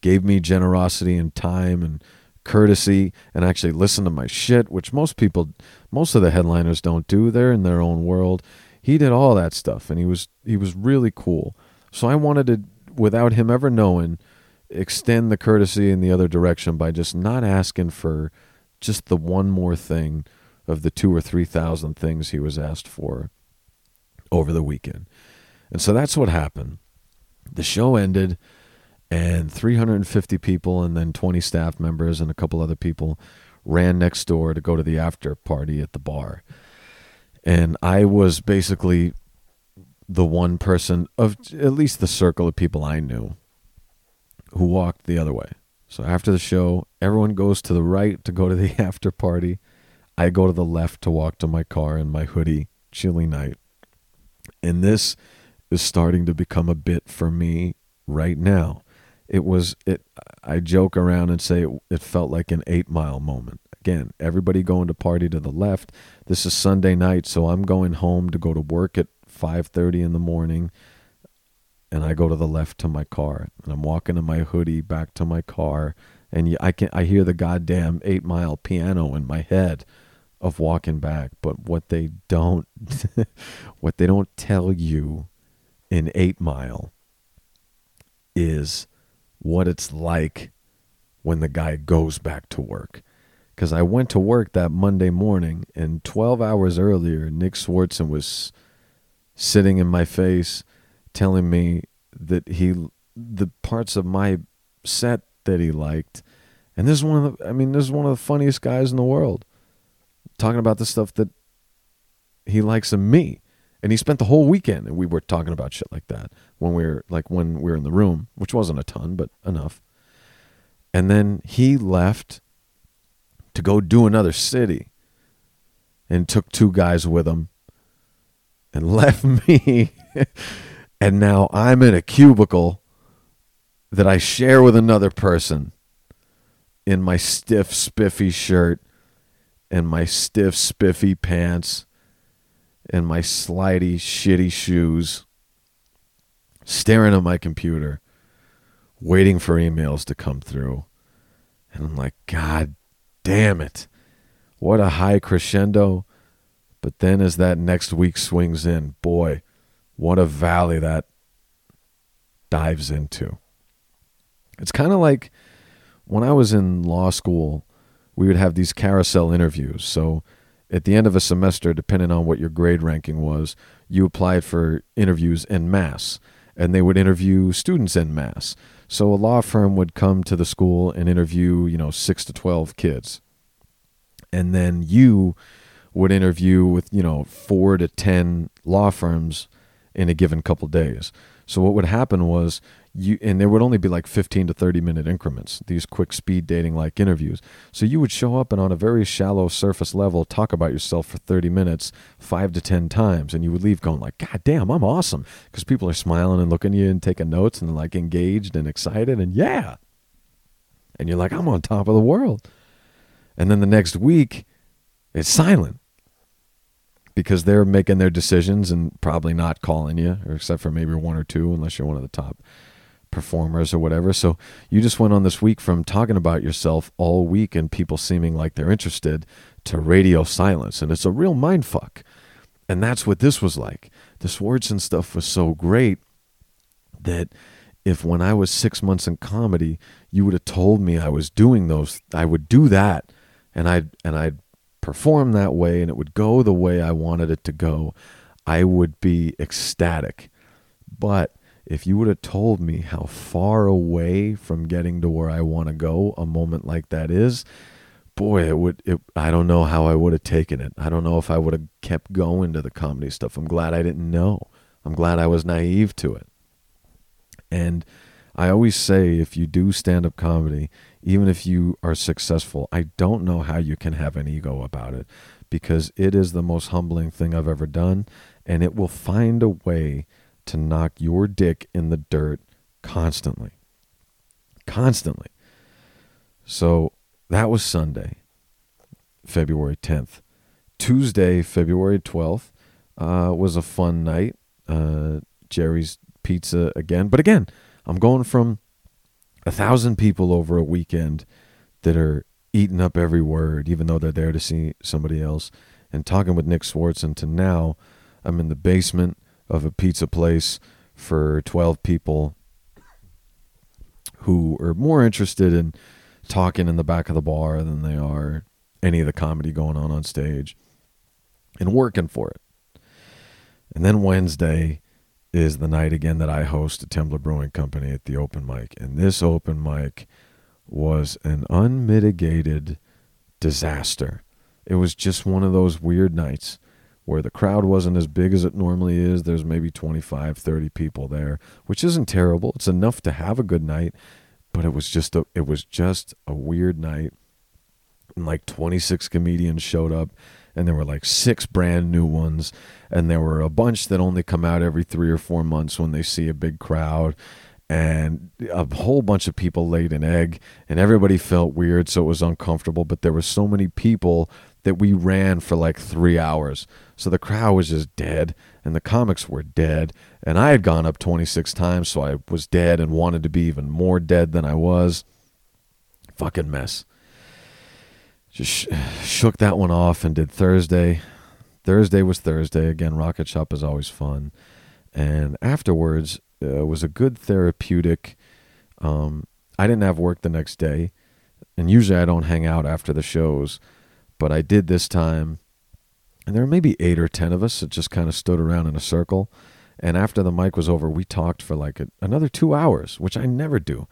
Gave me generosity and time and courtesy and actually listened to my shit, which most people most of the headliners don't do. They're in their own world. He did all that stuff and he was he was really cool. So I wanted to without him ever knowing, extend the courtesy in the other direction by just not asking for just the one more thing of the two or three thousand things he was asked for over the weekend. And so that's what happened. The show ended, and 350 people and then 20 staff members and a couple other people ran next door to go to the after party at the bar. And I was basically the one person of at least the circle of people I knew who walked the other way. So after the show, everyone goes to the right to go to the after party. I go to the left to walk to my car in my hoodie, chilly night. And this is starting to become a bit for me right now. It was it I joke around and say it, it felt like an 8 mile moment. Again, everybody going to party to the left. This is Sunday night, so I'm going home to go to work at 5:30 in the morning and I go to the left to my car and I'm walking in my hoodie back to my car and I can I hear the goddamn 8 mile piano in my head of walking back. But what they don't what they don't tell you in 8 mile is what it's like when the guy goes back to work. Because I went to work that Monday morning, and 12 hours earlier, Nick Swardson was sitting in my face telling me that he the parts of my set that he liked. And this is one of the I mean this is one of the funniest guys in the world talking about the stuff that he likes of me. And he spent the whole weekend and we were talking about shit like that when we were like when we were in the room which wasn't a ton but enough. And then he left to go do another city and took two guys with him and left me. and now I'm in a cubicle that I share with another person in my stiff, spiffy shirt and my stiff, spiffy pants and my slidey, shitty shoes, staring at my computer, waiting for emails to come through. And I'm like, God damn it. What a high crescendo but then as that next week swings in, boy, what a valley that dives into. It's kind of like when I was in law school, we would have these carousel interviews. So at the end of a semester, depending on what your grade ranking was, you applied for interviews en masse, and they would interview students en masse. So a law firm would come to the school and interview, you know, six to 12 kids. And then you would interview with you know four to ten law firms in a given couple days. So what would happen was you and there would only be like 15 to 30 minute increments these quick speed dating like interviews. So you would show up and on a very shallow surface level talk about yourself for 30 minutes 5 to 10 times and you would leave going like god damn i'm awesome. Because people are smiling and looking at you and taking notes and like engaged and excited and yeah. And you're like i'm on top of the world. And then the next week it's silent because they're making their decisions and probably not calling you, or except for maybe one or two, unless you're one of the top performers or whatever. So you just went on this week from talking about yourself all week and people seeming like they're interested to radio silence, and it's a real mind fuck. And that's what this was like. The Swardson stuff was so great that if when I was six months in comedy, you would have told me I was doing those, I would do that, and I'd and I'd perform that way and it would go the way I wanted it to go, I would be ecstatic. But if you would have told me how far away from getting to where I want to go a moment like that is, boy, it would it, I don't know how I would have taken it. I don't know if I would have kept going to the comedy stuff. I'm glad I didn't know. I'm glad I was naive to it. And I always say if you do stand up comedy, even if you are successful, I don't know how you can have an ego about it because it is the most humbling thing I've ever done. And it will find a way to knock your dick in the dirt constantly. Constantly. So that was Sunday, February 10th. Tuesday, February 12th, uh, was a fun night. Uh, Jerry's Pizza again. But again, I'm going from a thousand people over a weekend that are eating up every word, even though they're there to see somebody else, and talking with Nick Swardson to now I'm in the basement of a pizza place for 12 people who are more interested in talking in the back of the bar than they are any of the comedy going on on stage and working for it. And then Wednesday is the night again that I host the Temblor Brewing Company at the open mic. And this open mic was an unmitigated disaster. It was just one of those weird nights where the crowd wasn't as big as it normally is. There's maybe 25, 30 people there, which isn't terrible. It's enough to have a good night, but it was just a it was just a weird night. And like 26 comedians showed up and there were like six brand new ones and there were a bunch that only come out every 3 or 4 months when they see a big crowd and a whole bunch of people laid an egg and everybody felt weird so it was uncomfortable but there were so many people that we ran for like 3 hours. So the crowd was just dead and the comics were dead and I had gone up 26 times so I was dead and wanted to be even more dead than I was. Fucking mess just sh- shook that one off and did Thursday. Thursday was Thursday again. Rocket Shop is always fun, and afterwards uh, was a good therapeutic. Um, I didn't have work the next day, and usually I don't hang out after the shows, but I did this time. And there were maybe eight or ten of us that just kind of stood around in a circle. And after the mic was over, we talked for like a, another two hours, which I never do.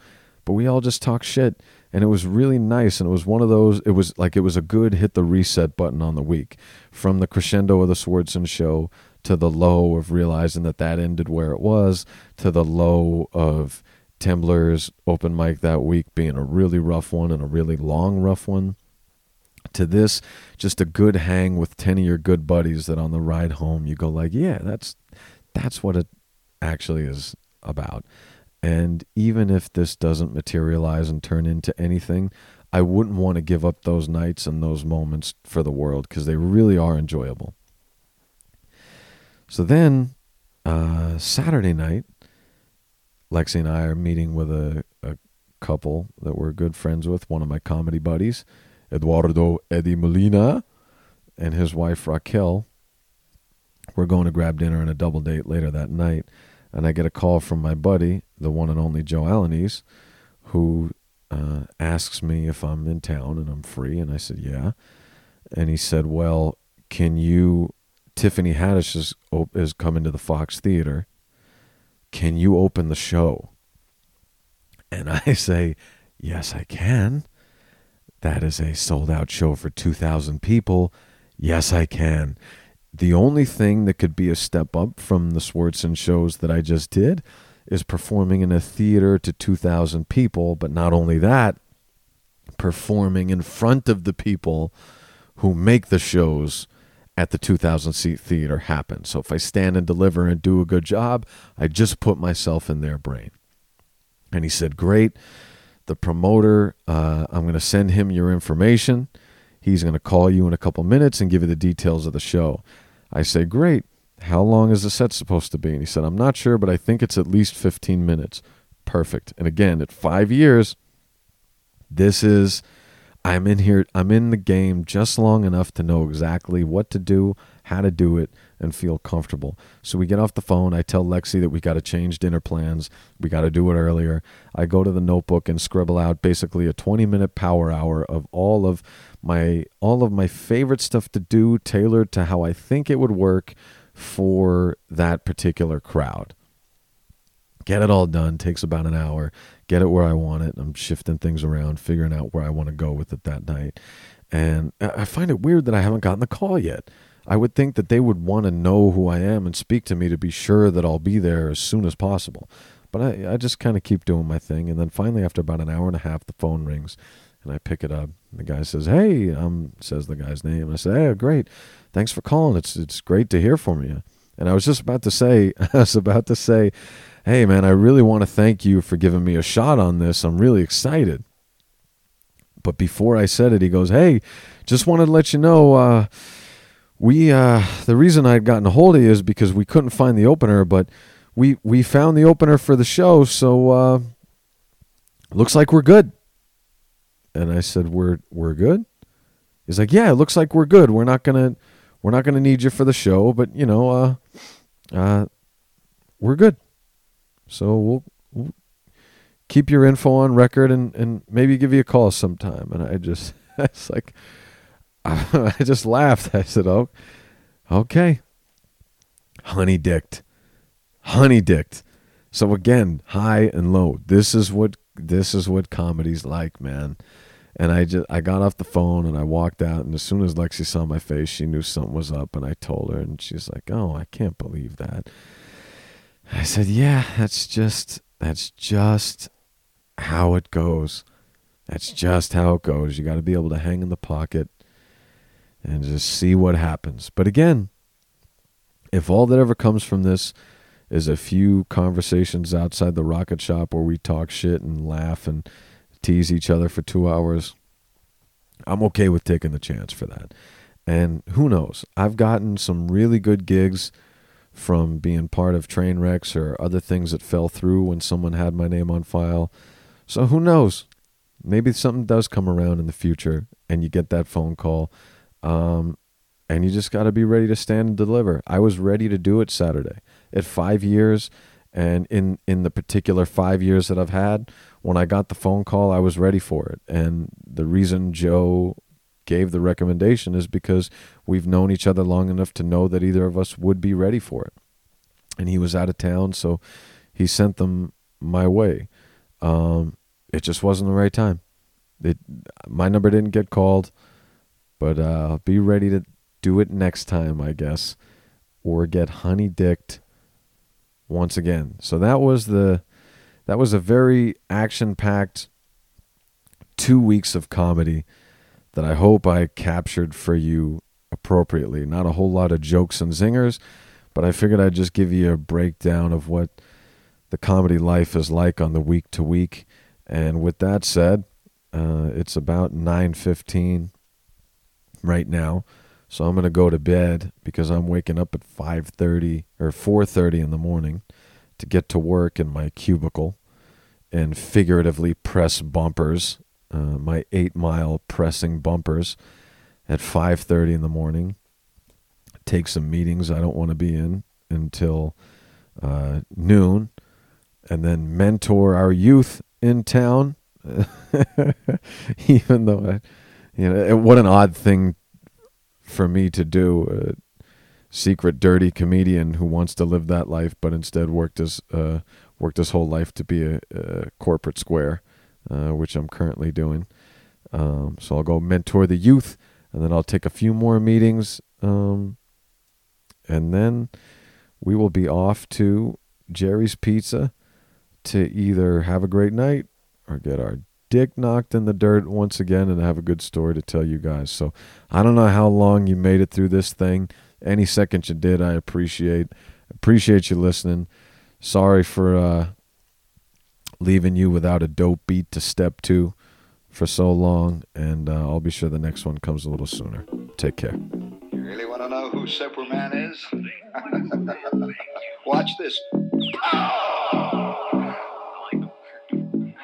But we all just talked shit and it was really nice and it was one of those it was like it was a good hit the reset button on the week. From the crescendo of the Swardson show to the low of realizing that that ended where it was to the low of Temblor's open mic that week being a really rough one and a really long rough one to this just a good hang with 10 of your good buddies that on the ride home you go like yeah that's that's what it actually is about and even if this doesn't materialize and turn into anything, I wouldn't want to give up those nights and those moments for the world because they really are enjoyable. So then, uh, Saturday night, Lexi and I are meeting with a, a couple that we're good friends with, one of my comedy buddies, Eduardo Eddie Molina, and his wife Raquel. We're going to grab dinner and a double date later that night and I get a call from my buddy, the one and only Joe Alaniz, who uh, asks me if I'm in town and I'm free, and I said yeah, and he said, well, can you? Tiffany Haddish is is coming to the Fox Theater. Can you open the show? And I say, yes, I can. That is a sold out show for 2,000 people. Yes, I can the only thing that could be a step up from the Swardson shows that I just did is performing in a theater to 2,000 people. But not only that, performing in front of the people who make the shows at the 2,000 seat theater happen. So if I stand and deliver and do a good job, I just put myself in their brain. And he said, Great. The promoter, uh, I'm going to send him your information. He's going to call you in a couple minutes and give you the details of the show. I say, Great. How long is the set supposed to be? And he said, I'm not sure, but I think it's at least 15 minutes. Perfect. And again, at five years, this is, I'm in here, I'm in the game just long enough to know exactly what to do, how to do it, and feel comfortable. So we get off the phone. I tell Lexi that we got to change dinner plans. We got to do it earlier. I go to the notebook and scribble out basically a 20 minute power hour of all of my all of my favorite stuff to do tailored to how I think it would work for that particular crowd. Get it all done takes about an hour. Get it where I want it. I'm shifting things around, figuring out where I want to go with it that night. And I find it weird that I haven't gotten the call yet. I would think that they would want to know who I am and speak to me to be sure that I'll be there as soon as possible. But I, I just kind of keep doing my thing. And then finally, after about an hour and a half, the phone rings and I pick it up. The guy says, Hey, um, says the guy's name. I say, Hey, great. Thanks for calling. It's, it's great to hear from you. And I was just about to say, I was about to say, Hey, man, I really want to thank you for giving me a shot on this. I'm really excited. But before I said it, he goes, Hey, just wanted to let you know, uh, we, uh, the reason I'd gotten a hold of you is because we couldn't find the opener, but we, we found the opener for the show. So, uh, looks like we're good. And I said, "We're we're good." He's like, "Yeah, it looks like we're good. We're not gonna we're not gonna need you for the show, but you know, uh, uh, we're good. So we'll, we'll keep your info on record and and maybe give you a call sometime." And I just it's like I just laughed. I said, "Oh, okay." Honey dicked, honey dicked. So again, high and low. This is what this is what comedy's like, man. And I just I got off the phone and I walked out and as soon as Lexi saw my face, she knew something was up and I told her and she's like, "Oh, I can't believe that." I said, "Yeah, that's just that's just how it goes. That's just how it goes. You got to be able to hang in the pocket and just see what happens." But again, if all that ever comes from this is a few conversations outside the rocket shop where we talk shit and laugh and tease each other for two hours, I'm okay with taking the chance for that. And who knows? I've gotten some really good gigs from being part of train wrecks or other things that fell through when someone had my name on file. So who knows? Maybe something does come around in the future and you get that phone call. Um, and you just got to be ready to stand and deliver. I was ready to do it Saturday. At five years, and in in the particular five years that I've had, when I got the phone call, I was ready for it. And the reason Joe gave the recommendation is because we've known each other long enough to know that either of us would be ready for it. And he was out of town, so he sent them my way. Um, it just wasn't the right time. It, my number didn't get called, but uh, be ready to do it next time, I guess, or get honey dicked once again. So that was the that was a very action packed two weeks of comedy that I hope I captured for you appropriately. Not a whole lot of jokes and zingers, but I figured I'd just give you a breakdown of what the comedy life is like on the week to week. And with that said, uh, it's about 9:15 right now. So I'm going to go to bed because I'm waking up at 5:30 or 4:30 in the morning to get to work in my cubicle and figuratively press bumpers, uh, my 8-mile pressing bumpers at 5:30 in the morning. Take some meetings I don't want to be in until uh, noon and then mentor our youth in town even though I, you know what an odd thing for me to do. A secret dirty comedian who wants to live that life, but instead worked his uh, worked his whole life to be a, a corporate square, uh, which I'm currently doing. Um, so I'll go mentor the youth, and then I'll take a few more meetings, um, and then we will be off to Jerry's Pizza to either have a great night or get our dick knocked in the dirt once again and have a good story to tell you guys. So I don't know how long you made it through this thing. Any second you did, I appreciate appreciate you listening. Sorry for uh, leaving you without a dope beat to step to for so long, and uh, I'll be sure the next one comes a little sooner. Take care. You really want to know who Superman is? Watch this.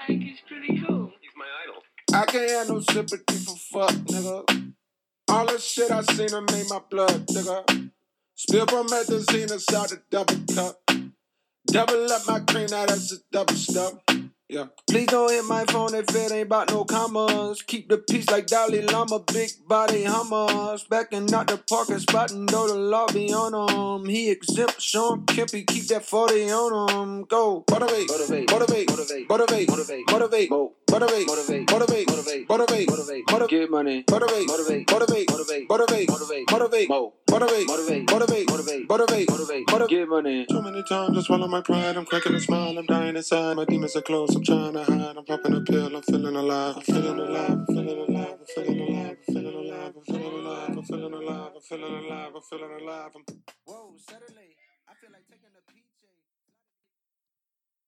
I think he's pretty cool. I can't have no sympathy for fuck, nigga. All the shit I seen done made my blood, nigga. Spill promethazine inside the double cup. Double up my cream, now that's a double stuff. Yeah. Please don't hit my phone if it ain't about no commas. Keep the peace like Dalai Lama, big body hummers. Backing out the parking spot and though the law be on him. He exempt Sean Kempy, keep that 40 on him. Go. Motivate, motivate, motivate, motivate, motivate, motivate, motivate, motivate, motivate, motivate, motivate, motivate, motivate, motivate, get money, motivate, motivate, motivate, motivate, motivate, motivate, motivate, motivate, motivate, motivate, motivate, motivate, motivate, motivate, to Get money. Too many times I swallow my pride. I'm cracking a smile. I'm dying inside. My demons are close. I'm trying to hide. I'm popping a pill. I'm feeling alive. I'm feeling alive. I'm feeling alive. I'm feeling alive. I'm feeling alive. I'm feeling alive. I'm feeling alive. I'm feeling alive. I'm feeling alive. Whoa, suddenly, I feel like taking a.